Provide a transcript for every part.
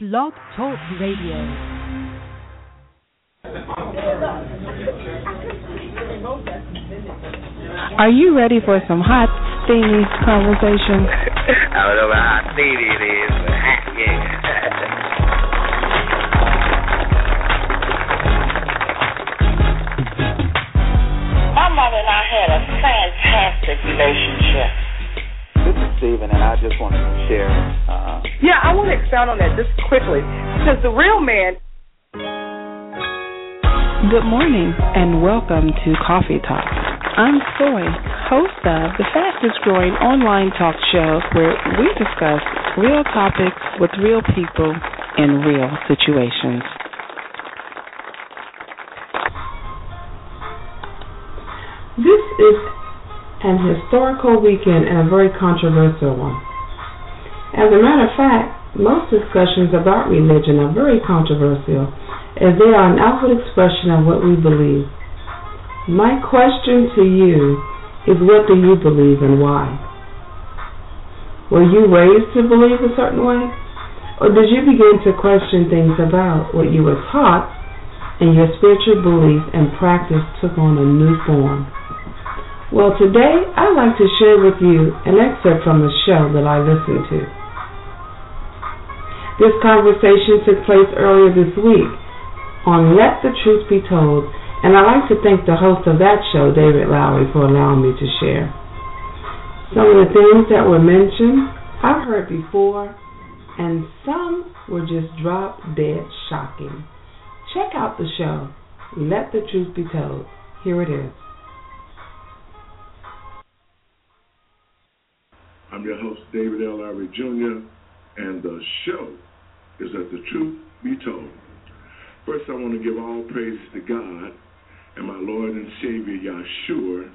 Blog Talk Radio. Are you ready for some hot, steamy conversation? I don't know how steamy it is, but hot, yeah. My mother and I had a fantastic relationship. This is Stephen, and I just wanted to share. Uh, Yeah, I want to expound on that just quickly because the real man. Good morning and welcome to Coffee Talk. I'm Soy, host of the fastest growing online talk show where we discuss real topics with real people in real situations. This is an historical weekend and a very controversial one. As a matter of fact, most discussions about religion are very controversial as they are an outward expression of what we believe. My question to you is what do you believe and why? Were you raised to believe a certain way? Or did you begin to question things about what you were taught and your spiritual belief and practice took on a new form? Well, today I'd like to share with you an excerpt from a show that I listened to. This conversation took place earlier this week on Let the Truth Be Told, and I'd like to thank the host of that show, David Lowery, for allowing me to share. Some of the things that were mentioned I've heard before, and some were just drop dead shocking. Check out the show, Let the Truth Be Told. Here it is. I'm your host, David L. Lowery Jr., and the show is that the Truth Be Told. First, I want to give all praise to God and my Lord and Savior, Yahshua,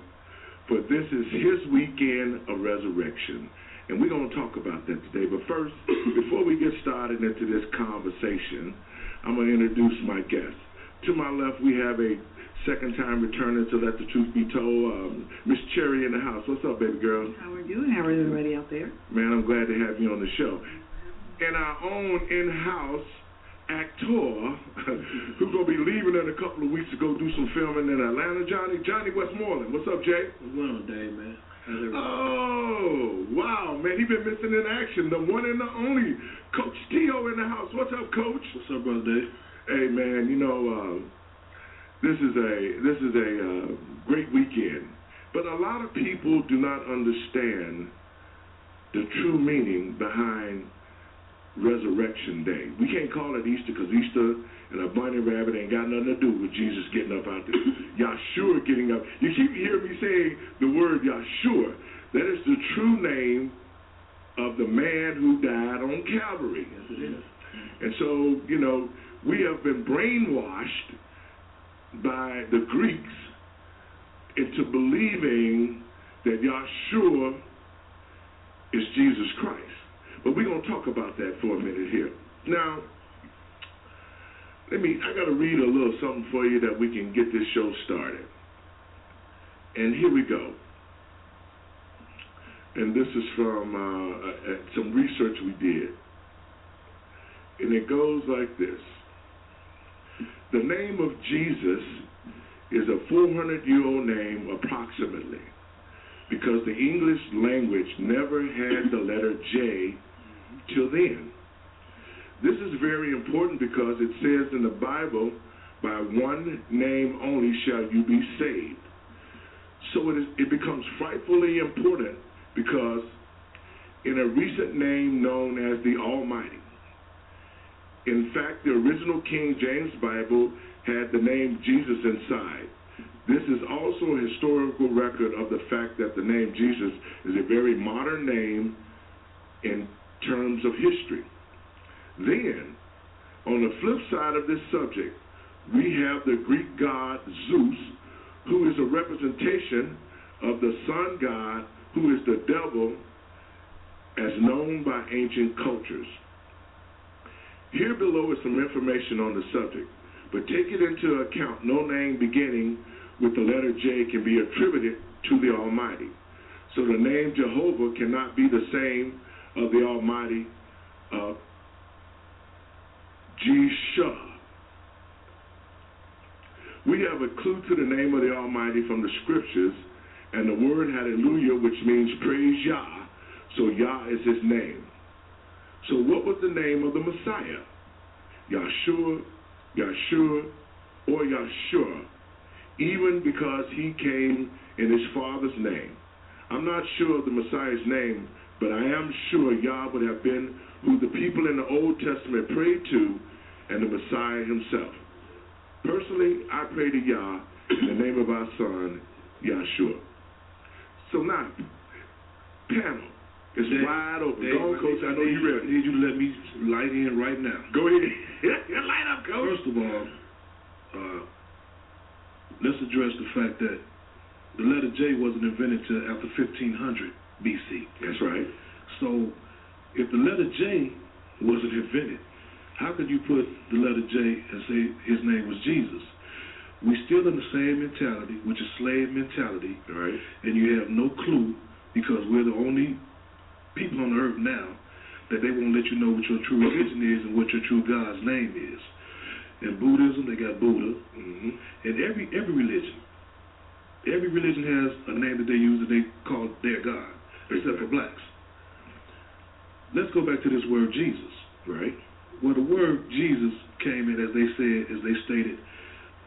for this is His weekend of resurrection. And we're going to talk about that today. But first, before we get started into this conversation, I'm going to introduce my guest. To my left, we have a second time returning to Let the Truth Be Told, um, Miss Cherry in the house. What's up, baby girl? How are you? How are you, everybody out there? Man, I'm glad to have you on the show. And our own in-house actor, who's gonna be leaving in a couple of weeks to go do some filming in Atlanta, Johnny. Johnny Westmoreland. What's up, Jay? What's going on, Dave, man? Oh, wow, man, he been missing in action. The one and the only Coach Tio in the house. What's up, Coach? What's up, brother Dave? Hey, man, you know, uh, this is a this is a uh, great weekend, but a lot of people do not understand the true meaning behind Resurrection Day. We can't call it Easter because Easter and a bunny rabbit ain't got nothing to do with Jesus getting up out there. Yahshua getting up. You keep hearing me saying the word Yahshua. That is the true name of the man who died on Calvary. Yes, it is. And so, you know, we have been brainwashed by the Greeks into believing that Yahshua is Jesus Christ. But we're going to talk about that for a minute here. Now, let me, I got to read a little something for you that we can get this show started. And here we go. And this is from uh, uh, some research we did. And it goes like this The name of Jesus is a 400 year old name, approximately, because the English language never had the letter J till then. This is very important because it says in the Bible, by one name only shall you be saved. So it, is, it becomes frightfully important because in a recent name known as the Almighty, in fact, the original King James Bible had the name Jesus inside. This is also a historical record of the fact that the name Jesus is a very modern name in terms of history. Then, on the flip side of this subject, we have the Greek god Zeus, who is a representation of the sun god, who is the devil, as known by ancient cultures. Here below is some information on the subject, but take it into account no name beginning with the letter J can be attributed to the Almighty. So the name Jehovah cannot be the same of the Almighty uh, Jeshua. We have a clue to the name of the Almighty from the scriptures and the word hallelujah, which means praise Yah. So Yah is his name. So what was the name of the Messiah? Yahshua, Yahshua, or Yahshua, even because he came in his father's name. I'm not sure of the Messiah's name, but I am sure Yah would have been who the people in the Old Testament prayed to and the Messiah himself. Personally, I pray to Yah in the name of our son, Yahshua. So now, panel Dave, wide open. Go on, Coach. I know you're you- I ready. need you to let me light in right now. Go ahead. Light up, Coach. First of all, uh, let's address the fact that the letter J wasn't invented till after 1500 BC. That's right. So, if the letter J wasn't invented, how could you put the letter J and say his name was Jesus? We still in the same mentality, which is slave mentality, Right. and you have no clue because we're the only people on the earth now that they won't let you know what your true religion is and what your true God's name is. In Buddhism, they got Buddha, hmm and every every religion, every religion has a name that they use that they call their God, except for blacks. Let's go back to this word Jesus. Right. Well, the word Jesus came in, as they said, as they stated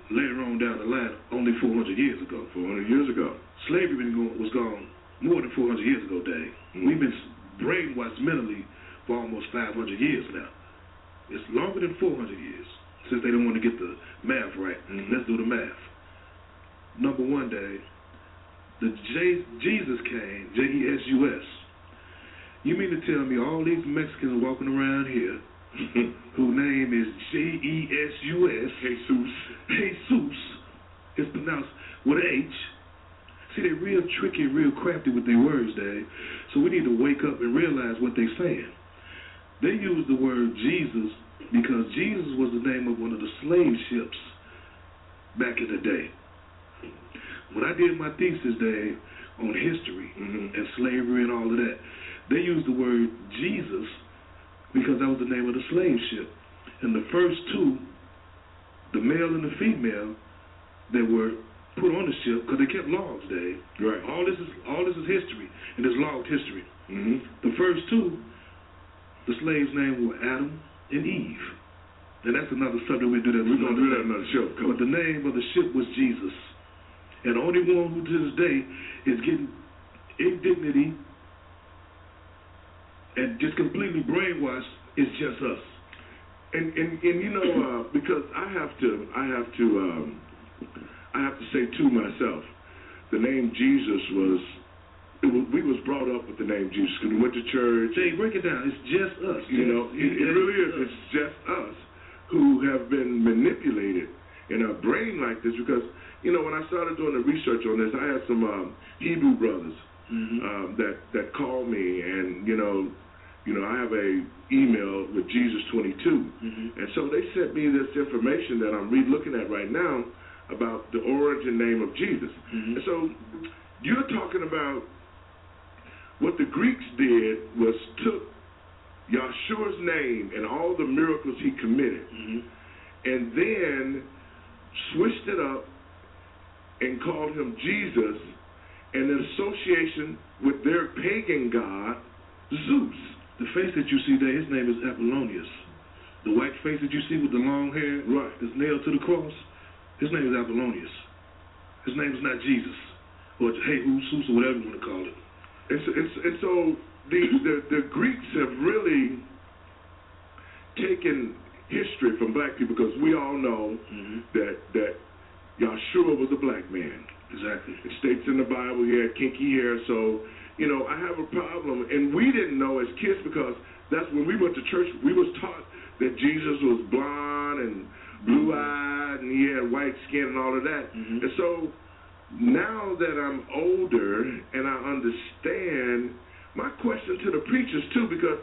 later on down the line, only 400 years ago. 400 years ago. Slavery been going, was gone more than 400 years ago, Dave. Mhm. We've been brainwashed mentally for almost 500 years now. It's longer than 400 years since they don't want to get the math right. Mhm. Let's do the math. Number one, day, the J- Jesus came, J E S U S. You mean to tell me all these Mexicans walking around here whose name is J E S U S, Jesus. Jesus, is pronounced with an H. See, they're real tricky, real crafty with their words, Dave. So we need to wake up and realize what they're saying. They use the word Jesus because Jesus was the name of one of the slave ships back in the day. When I did my thesis, Dave, on history Mhm. and slavery and all of that, they used the word Jesus because that was the name of the slave ship. And the first two, the male and the female, that were put on the ship because they kept logs, Dave. Right. All this is all this is history, and it's logged history. hmm The first two, the slaves' names were Adam and Eve. And that's another subject we do that. We're going to do that another show. But Coach. the name of the ship was Jesus. And the only one who to this day is getting indignity and just completely brainwashed is just us. And, and and you know uh, because I have to I have to um, I have to say to myself, the name Jesus was, it was we was brought up with the name Jesus because we went to church. Jay, break it down. It's just us. You know, it, it really is. It's just us who have been manipulated in our brain like this because you know when I started doing the research on this, I had some um, Hebrew brothers Mhm. um, that that called me and you know you know I have a email with Jesus 22 Mhm. and so they sent me this information that I'm re-looking at right now about the origin name of Jesus Mhm. and so you're talking about what the Greeks did was took Yahshua's name and all the miracles he committed Mhm. and then switched it up and called him Jesus and in association with their pagan god, Zeus. The face that you see there, his name is Apollonius. The white face that you see with the long hair Right. that's nailed to the cross, his name is Apollonius. His name is not Jesus or Jesus or whatever you want to call it. And so, and so, and so the, the, the Greeks have really taken history from black people because we all know Mm-hmm. that, that Yahshua was a black man. Exactly. It states in the Bible he had kinky hair, so you know I have a problem, and we didn't know as kids because that's when we went to church. We was taught that Jesus was blonde and blue-eyed, and he had white skin and all of that. Mhm. And so now that I'm older and I understand, my question to the preachers too, because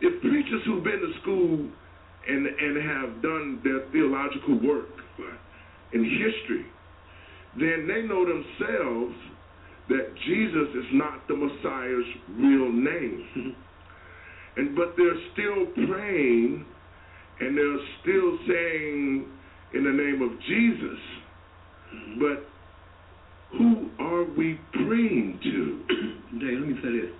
if preachers who've been to school and and have done their theological work in history, then they know themselves that Jesus is not the Messiah's real name. and but they're still praying and they're still saying in the name of Jesus, but who are we praying to? Dave, let me say this.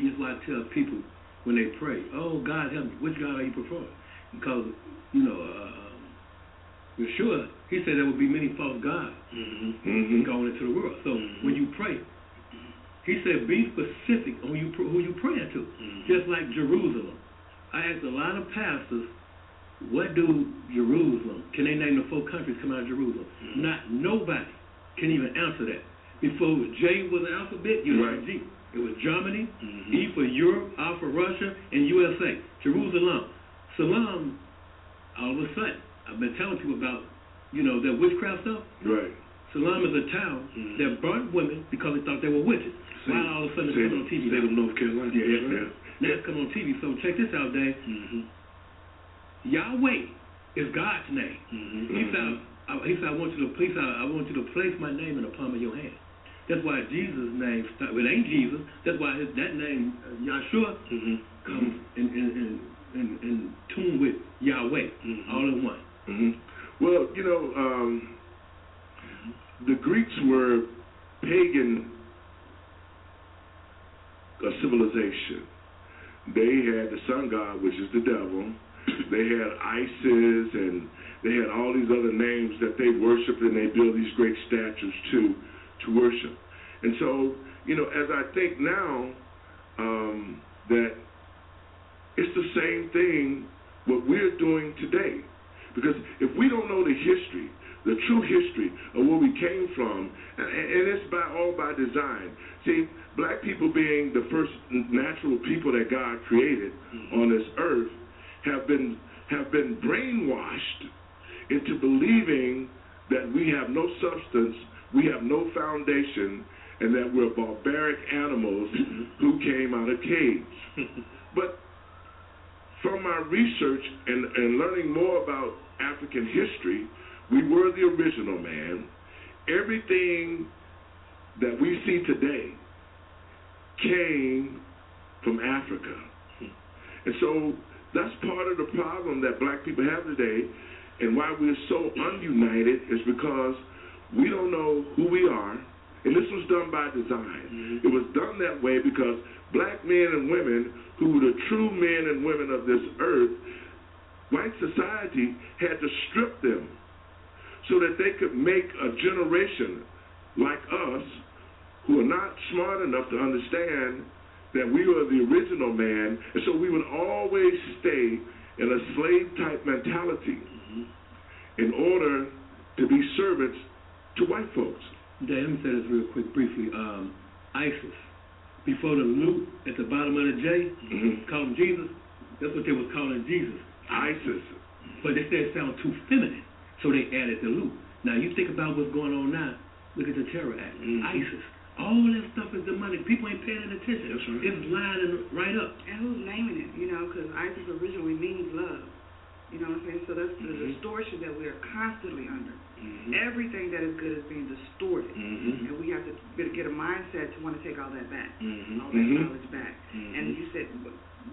Here's why I tell people when they pray, oh, God help me, which God are you preferring? Because, you know, uh, Yeshua, he said there will be many false gods Mm-hmm. going into the world. So when you pray, he said be specific on you who you praying to. Just like Jerusalem. I asked a lot of pastors, what do Jerusalem, can they name the four countries come out of Jerusalem? Mm-hmm. Not nobody can even answer that. Before J was an alphabet, you Right. had G. It was Germany, mm-hmm. E for Europe, R for Russia, and USA. Jerusalem. Salam, all of a sudden, I've been telling people about, you know, that witchcraft stuff. Right. Salam is a town mm-hmm. that burnt women because they thought they were witches. Why all of a sudden it's on TV? State of? North Carolina. Yeah, yeah, yeah. Now it's coming on TV. So check this out, Dave. Yahweh is God's name. He said, I, he said, I want you to please, I, I want you to place my name in the palm of your hand. That's why Jesus' name, well, it ain't Jesus. That's why his, that name, uh, Yahshua, comes in, in, in, in, in tune with Yahweh, all in one. hmm Well, you know, um, the Greeks were pagan uh, civilization. They had the sun god, which is the devil. They had Isis, and they had all these other names that they worshipped, and they built these great statues to to worship. And so, you know, as I think now, um, that it's the same thing what we're doing today. Because if we don't know the history, the true history of where we came from, and, and it's by all by design. See, black people being the first natural people that God created mm-hmm. on this earth have been have been brainwashed into believing that we have no substance, we have no foundation, and that we're barbaric animals mm-hmm. who came out of caves. but from my research and, and learning more about African history, we were the original man. Everything that we see today came from Africa. And so that's part of the problem that black people have today and why we're so ununited is because we don't know who we are. And this was done by design. Mm-hmm. It was done that way because black men and women who were the true men and women of this earth, white society had to strip them so that they could make a generation like us who are not smart enough to understand that we were the original man, and so we would always stay in a slave type mentality in order to be servants to white folks. Let me say this real quick, briefly. Um, ISIS, before the Luke at the bottom of the J, call him Jesus. That's what they was calling Jesus. ISIS. But they said it sounded too feminine, so they added the Luke. Now you think about what's going on now. Look at the terror act, mm-hmm. ISIS. All that stuff is demonic. People ain't paying attention. It's lining right up. And who's naming it? You know, because ISIS originally means love. You know what I'm saying? So that's the mm-hmm. distortion that we are constantly under. Mm-hmm. Everything that is good is being distorted. And we have to get a mindset to want to take all that back, all that Mhm. knowledge back. And you said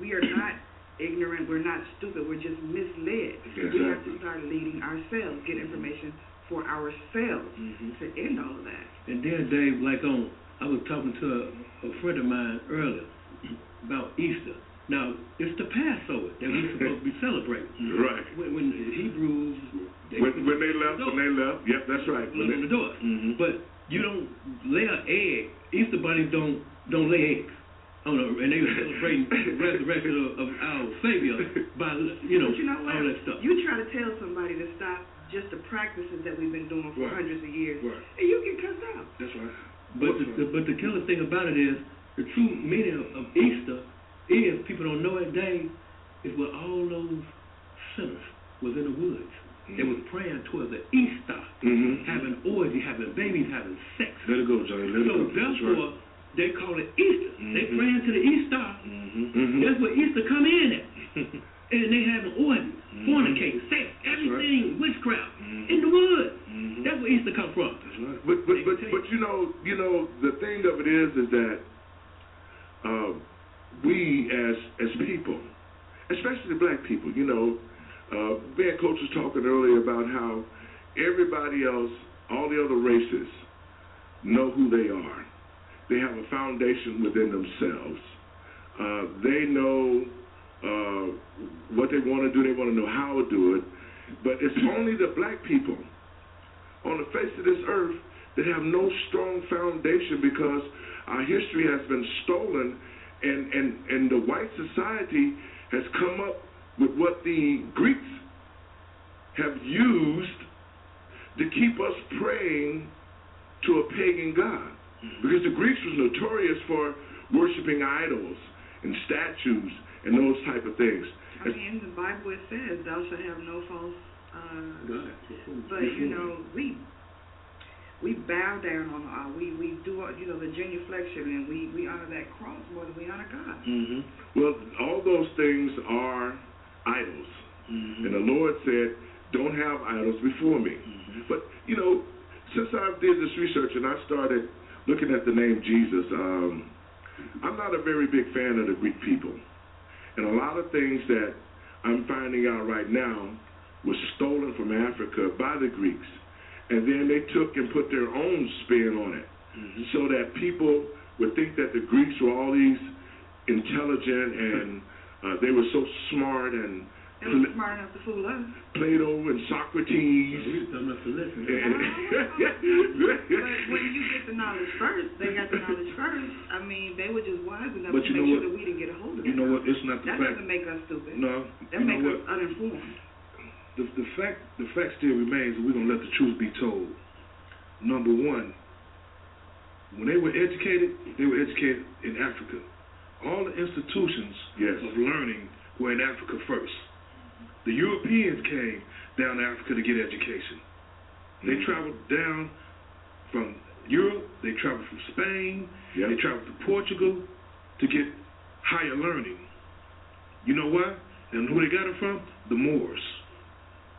we are not ignorant, we're not stupid, we're just misled. We have to start leading ourselves, get information for ourselves mm-hmm. to end all of that. And then Dave, like on, I was talking to a, a friend of mine earlier about Easter. Now it's the Passover that we're supposed to be celebrating. Right. When, when the Hebrews they When, when they left, when they left, yep, that's right. When they, the door. Mm-hmm. But you don't lay an egg. Easter bunnies don't don't lay eggs. Oh no, and they were celebrating the resurrection of, of our Savior by you know, But you know what? all that stuff. You try to tell somebody to stop just the practices that we've been doing for Right. hundreds of years, Right. and you get cussed out. that's right. But the, the, but the killer thing about it is the true meaning of, of Easter is people don't know it. Day is where all those sinners was in the woods. They was praying towards the Easter, Mm-hmm. having orgy, having babies, having sex. Let it go, Johnny. Let it So go. That's therefore, they call it Easter. They Mhm. praying to the Easter. Mhm. That's where Easter come in at. and they having orgies, Mhm. fornicating, sex, everything, witchcraft in the woods. That's where Easter come from. But but but but you know you know the thing of it is is that uh, we as as people, especially the black people, you know, Uh, me Coach was talking earlier about how everybody else, all the other races, know who they are. They have a foundation within themselves. Uh, they know uh, what they want to do. They want to know how to do it. But it's only the black people on the face of this earth that have no strong foundation because our history has been stolen and, and, and the white society has come up with what the Greeks have used to keep us praying to a pagan god. Because the Greeks was notorious for worshiping idols and statues and those type of things. I mean, in the Bible it says, "Thou shalt have no false." Uh, but you know, we we bow down on uh, we we do you know the genuflection and we we honor that cross more than we honor God. Mm-hmm. Well, all those things are idols, Mm-hmm. and the Lord said, "Don't have idols before me." Mm-hmm. But you know, since I did this research and I started looking at the name Jesus, um, I'm not a very big fan of the Greek people, and a lot of things that I'm finding out right now was stolen from Africa by the Greeks, and then they took and put their own spin on it, Mm-hmm. so that people would think that the Greeks were all these intelligent and uh, they were so smart and They were smart enough to fool us. Plato and Socrates. But when you get the knowledge first, they got the knowledge first. I mean, they were just wise enough But to you make know sure what? that we didn't get a hold of it. You know what? It's not the That fact. doesn't make us stupid. No, That you know makes us uninformed. the the fact the fact still remains that we're gonna let the truth be told. Number one, when they were educated, they were educated in Africa. All the institutions Yes. of learning were in Africa first. The Europeans came down to Africa to get education. They Mhm. traveled down from Europe, they traveled from Spain, Yep. they traveled to Portugal to get higher learning. You know why? And who they got it from? The Moors.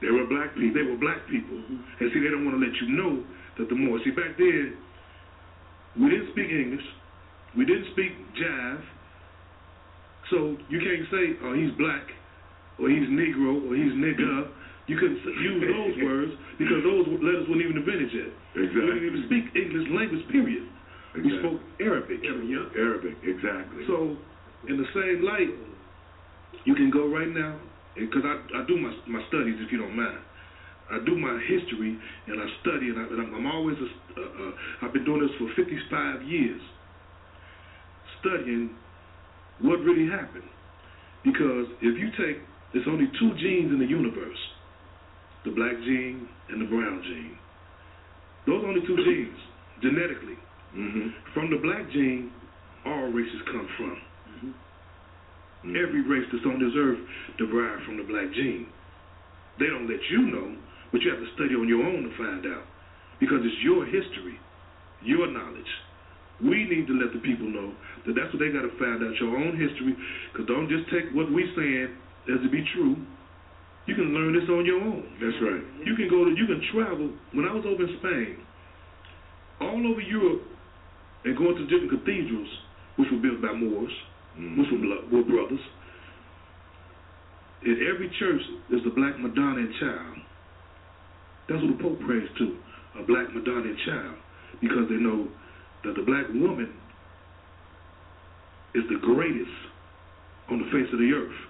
They were black people. They were black people. And see, they don't want to let you know that the Moors. See, back then, we didn't speak English. We didn't speak Jive. So you can't say, oh, he's black, or he's Negro, or he's nigger. You couldn't use those words because those letters weren't even invented yet. We Exactly. didn't even speak English language, period. We spoke Arabic. Arabic, exactly. So, in the same light, you can go right now, because I, I do my, my studies, if you don't mind. I do my history, and I study, and, I, and I'm, I'm always, a, uh, uh, I've been doing this for 55 years, studying what really happened. Because if you take, there's only two genes in the universe, the black gene and the brown gene. Those are only two genes, genetically. hmm From the black gene, all races come from. Mm-hmm. Every race that's on this earth derived from the black gene. They don't let you know, but you have to study on your own to find out. Because it's your history, your knowledge. We need to let the people know that that's what they got to find out, your own history. Because don't just take what we're saying as to be true. You can learn this on your own. That's right. You can go to, you can travel. When I was over in Spain, all over Europe, and going to different cathedrals, which were built by Moors, Mhm. which were, were brothers. In every church, there's a black Madonna and child. That's what the Pope prays to, a black Madonna and child, because they know that the black woman is the greatest on the face of the earth.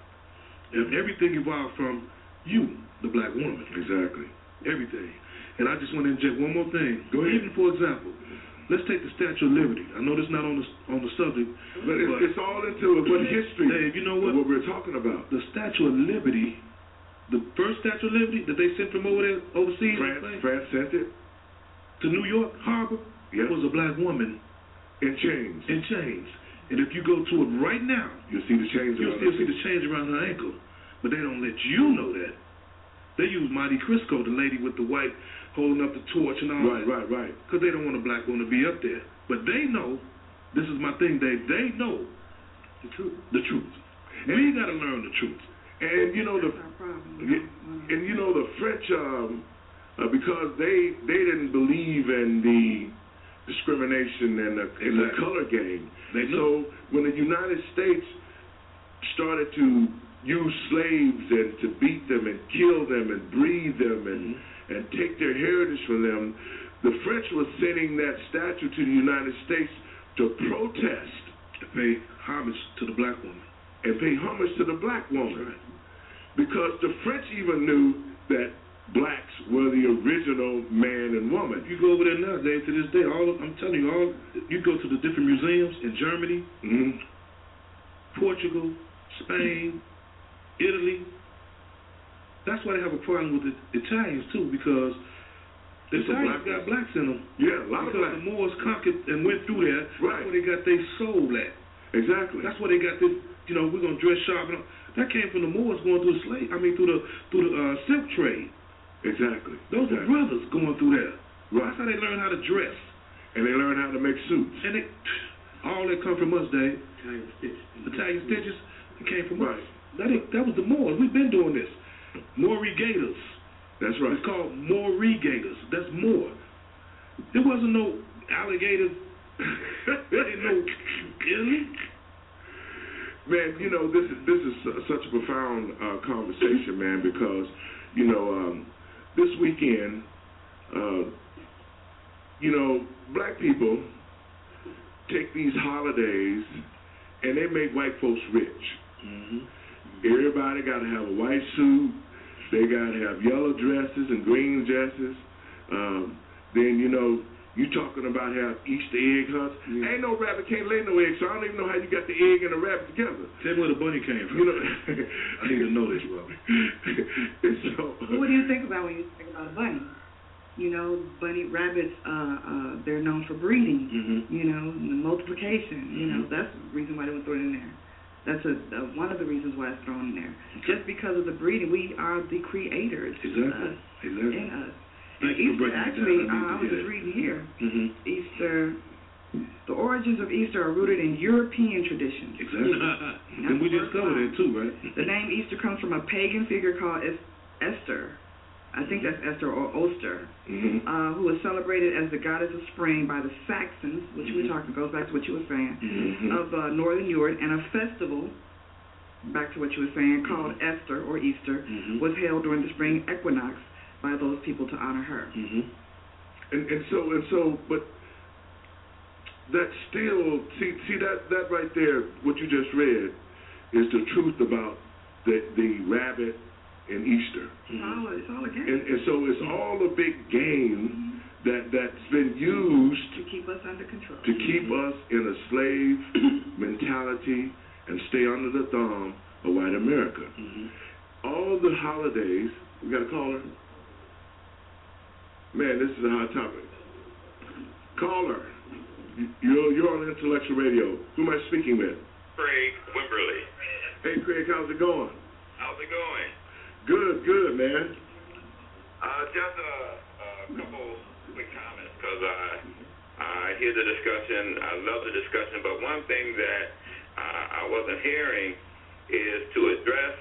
And everything evolved from you, the black woman. Exactly. Everything. And I just want to inject one more thing. Go ahead. Even for example, let's take the Statue of Liberty. I know this not on the on the subject, But it's, but it's all into what history, Dave, you know what? what we're talking about. The Statue of Liberty, the first Statue of Liberty that they sent from over there overseas France, France sent it to New York Harbor It was a black woman in chains. in chains. And if you go to it right now, You'll see the change. you'll still see the change around her ankle. But they don't let you know that. They use Monte Crisco, the lady with the white holding up the torch and all Right, that. right, right. Right. Because they don't want a black woman to be up there. But they know, this is my thing, Dave, they know The truth. the truth. And We got to learn the truth. And you know the That's our problem. Yeah, and you know the French, um, uh, because they they didn't believe in the discrimination and the, in the color game. They so when the United States started to use slaves and to beat them and kill them and breed them and mm-hmm. and take their heritage from them, the French was sending that statue to the United States to protest and pay homage to the black woman. and pay homage to the black woman. Because the French even knew that blacks were the original man and woman. You go over there now, Dave, to this day, all of, I'm telling you, all you go to the different museums in Germany, mm-hmm. Portugal, Spain, Italy. That's why they have a problem with the Italians too, because the It's Italians black- got blacks in them. Yeah, a lot of because blacks. the Moors conquered and went through there. Right. That's where they got their soul at. Exactly. That's where they got this. You know, we're gonna dress sharp. And all. That came from the Moors going through the slave. I mean, through the through the uh, silk trade. Exactly. Those are brothers going through there. Right. That's how they learn how to dress. And they learn how to make suits. And they, all that come from us, Dave. Italian stitches. Italian stitches it came from Right. us. That that was the Moors. We've been doing this. Mauri Gators. That's right. It's called Mauri Gators. That's more. There wasn't no alligators. there ain't no Man, you know this is this is su- such a profound uh, conversation, man, because you know um, this weekend, uh, you know, black people take these holidays and they make white folks rich. Mm-hmm. Everybody got to have a white suit. They got to have yellow dresses and green dresses. Um, then you know you talking about how Easter egg hunts. Ain't no rabbit can't lay no egg, so I don't even know how you got the egg and the rabbit together. Tell me where the bunny came from. You know, I need to know this, bro. so, What do you think about when you think about a bunny? You know, bunny rabbits, uh, uh, they're known for breeding. Mm-hmm. You know, and multiplication. You know, that's the reason why they were thrown in there. That's a, uh, one of the reasons why it's thrown in there. Just because of the breeding, we are the creators. Exactly. Us, Exactly. in us. Thank And you for Easter, actually. I uh, I was just reading here. Mm-hmm. Easter, the origins of Easter are rooted in European traditions. Exactly. and we just covered that too, right? The name Easter comes from a pagan figure called Es- Esther. I think that's Esther or Oster, Mhm. uh, who was celebrated as the goddess of spring by the Saxons, which we talked goes back to what you were saying, Mhm. of uh, northern Europe, and a festival, back to what you were saying, called Esther or Easter, Mhm. was held during the spring equinox by those people to honor her. Mm-hmm. and and so and so, but that still see see that that right there, what you just read, is the truth about the the rabbit and Easter. It's all it's all a game And, and so it's all a big game that that's been used to keep us under control. to keep us in a slave mentality and stay under the thumb of white America. Mm-hmm. All the holidays, we got a caller? Man, this is a hot topic. Caller, you- you're, you're on intellectual radio. Who am I speaking with? Craig Wimberly. Hey, Craig, how's it going? How's it going? Good, good, man. Uh, just a, a couple quick comments because I I hear the discussion. I love the discussion, but one thing that uh, I wasn't hearing is to address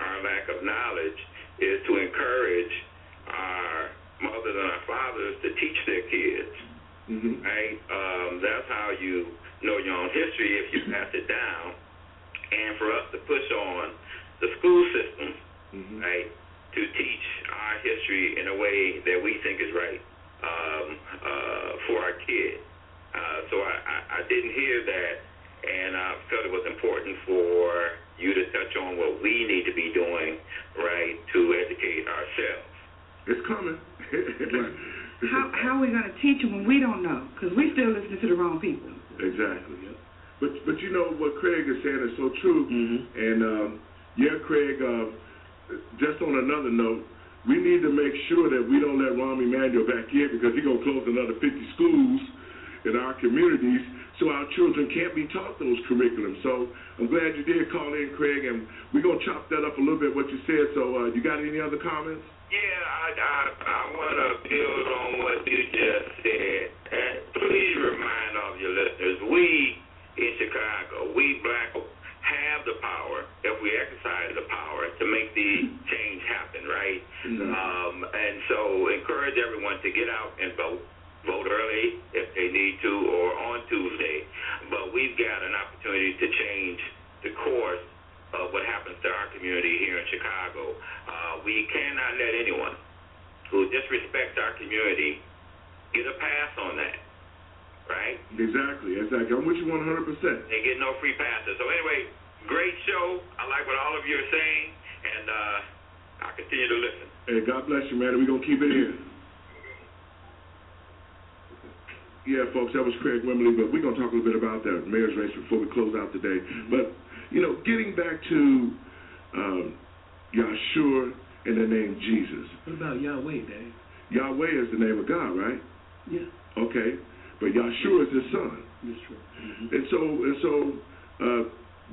our lack of knowledge is to encourage our mothers and our fathers to teach their kids. Mm-hmm. Right? Um, that's how you know your own history if you pass it down. And for us to push on the school system, Mm-hmm. right, to teach our history in a way that we think is right um, uh, for our kids. Uh, so I, I, I didn't hear that, and I felt it was important for you to touch on what we need to be doing, right, to educate ourselves. It's coming. How how are we going to teach them when we don't know? Because we still listening to the wrong people. Exactly. But but you know what Craig is saying is so true. Mm-hmm. And um, yeah, Craig. Uh, just on another note, we need to make sure that we don't let Rahm Emanuel back in because he's gonna close another 50 schools in our communities, so our children can't be taught those curriculums. So I'm glad you did call in, Craig, and we're gonna chop that up a little bit what you said. So uh, you got any other comments? Yeah, I, I, I want to build on what you just said. And please remind all your listeners, we in Chicago, we black have the power, if we exercise the power, to make the change happen, right? Um, and so encourage everyone to get out and vote. Vote early if they need to or on Tuesday. But we've got an opportunity to change the course of what happens to our community here in Chicago. Uh, we cannot let anyone who disrespects our community get a pass on that. Right? Exactly, exactly. I'm with you 100%. They get no free passes. So anyway, great show. I like what all of you are saying, and uh, I'll continue to listen. Hey, God bless you, man. We're going to keep it here. Yeah, folks, that was Craig Wimberly, but we're going to talk a little bit about that mayor's race before we close out today. But, you know, getting back to um, Yahshua and the name Jesus. What about Yahweh, Dave? Yahweh is the name of God, right? Yeah. Okay. But Yahshua is his son. That's true. Mm-hmm. And so, and so, uh,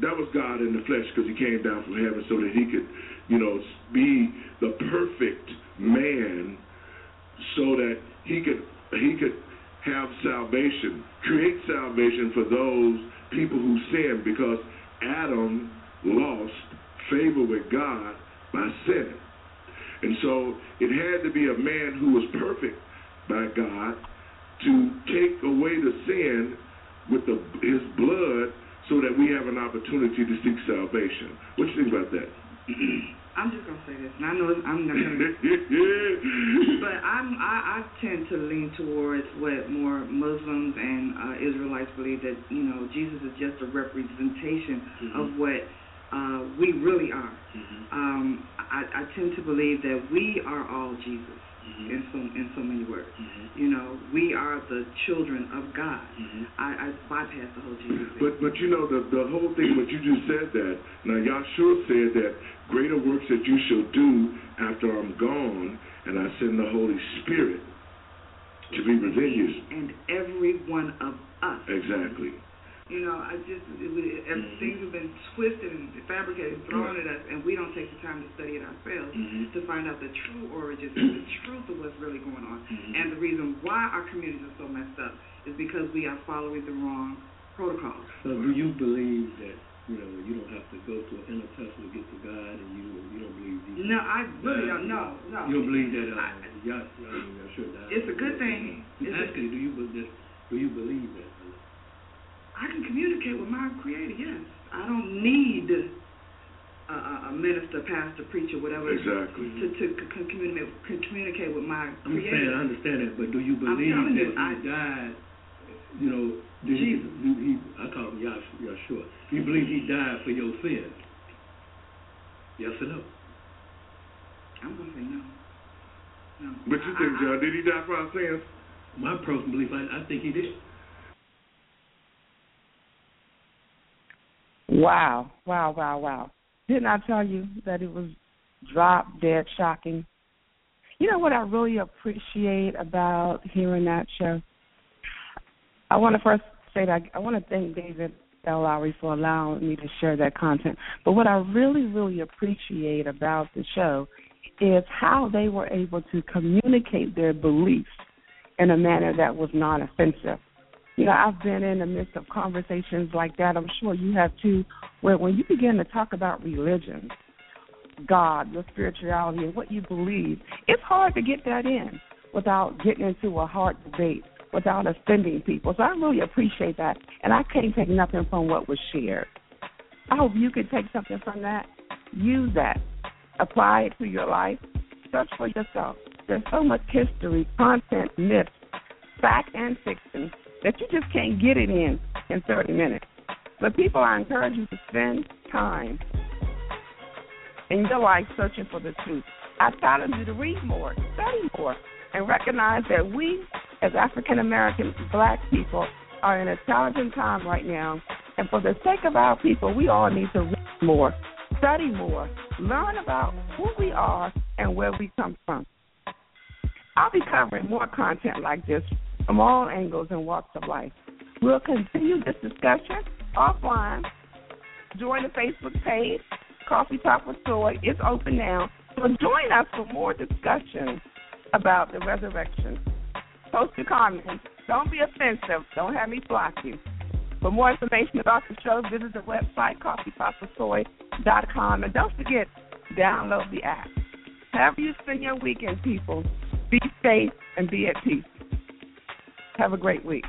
that was God in the flesh because he came down from heaven so that he could, you know, be the perfect man so that he could he could have salvation, create salvation for those people who sin because Adam lost favor with God by sinning. And so it had to be a man who was perfect by God to take away the sin with the, his blood so that we have an opportunity to seek salvation. What do you think about that? I'm just gonna say this, and I know I'm not gonna, but I'm I, I tend to lean towards what more Muslims and uh, Israelites believe that you know Jesus is just a representation Mm-hmm. of what uh, we really are. Mm-hmm. Um, I, I tend to believe that we are all Jesus Mm-hmm. in so in so many words. You know, we are the children of God. Mm-hmm. I, I bypass the whole Jesus. thing. But but you know the the whole thing. What you just said that now Yahshua said that greater works that you shall do after I'm gone, and I send the Holy Spirit to be within you. and every one of us. Exactly. You know, I just it, it, Mm-hmm. things have been twisted and fabricated, and thrown at us, and we don't take the time to study it ourselves Mhm. to find out the true origins and the truth of what's really going on. Mhm. And the reason why our communities are so messed up is because we are following the wrong protocols. So do you believe that you know you don't have to go to an inner temple to get to God, and you you don't believe Jesus? No, I really don't. No, no. You don't believe that uh, I- Yah, I mean, Yahshua died? It's a good thing. I'm It's a- asking, do you be- that- do you believe that? I can communicate with my Creator. Yes, I don't need a, a, a minister, pastor, preacher, whatever. Exactly. To to c- communicate c- communicate with my I'm Creator. saying I understand that, but do you I'm believe that you, I- died? You know, did Jesus. He, do he, I call him Yahshua. Yahshua. Do you mm-hmm. believe he died for your sins? Yes or no? I'm gonna say no. No. What you I- think, I- John? Did he die for our sins? My personal belief, I, I think he did. Wow, wow, wow, wow. Didn't I tell you that it was drop dead shocking? You know what I really appreciate about hearing that show? I want to first say that I want to thank David L. Lowery for allowing me to share that content. But what I really, really appreciate about the show is how they were able to communicate their beliefs in a manner that was non offensive. You know, I've been in the midst of conversations like that. I'm sure you have too, where when you begin to talk about religion, God, your spirituality, and what you believe, it's hard to get that in without getting into a hard debate, without offending people. So I really appreciate that, and I can't take nothing from what was shared. I hope you can take something from that, use that, apply it to your life, search for yourself. There's so much history, content, myths, fact, and fiction that you just can't get it in in 30 minutes. But people, I encourage you to spend time in your life searching for the truth. I challenge you to read more, study more, and recognize that we, as African American black people, are in a challenging time right now. And for the sake of our people, we all need to read more, study more, learn about who we are and where we come from. I'll be covering more content like this from all angles and walks of life. We'll continue this discussion offline. Join the Facebook page, Coffee Talk with Soy. It's open now. So join us for more discussion about the resurrection. Post your comments. Don't be offensive. Don't have me block you. For more information about the show, visit the website, coffeetalkwithsoy.com. And don't forget, download the app. However you spend your weekend, people, be safe and be at peace. Have a great week.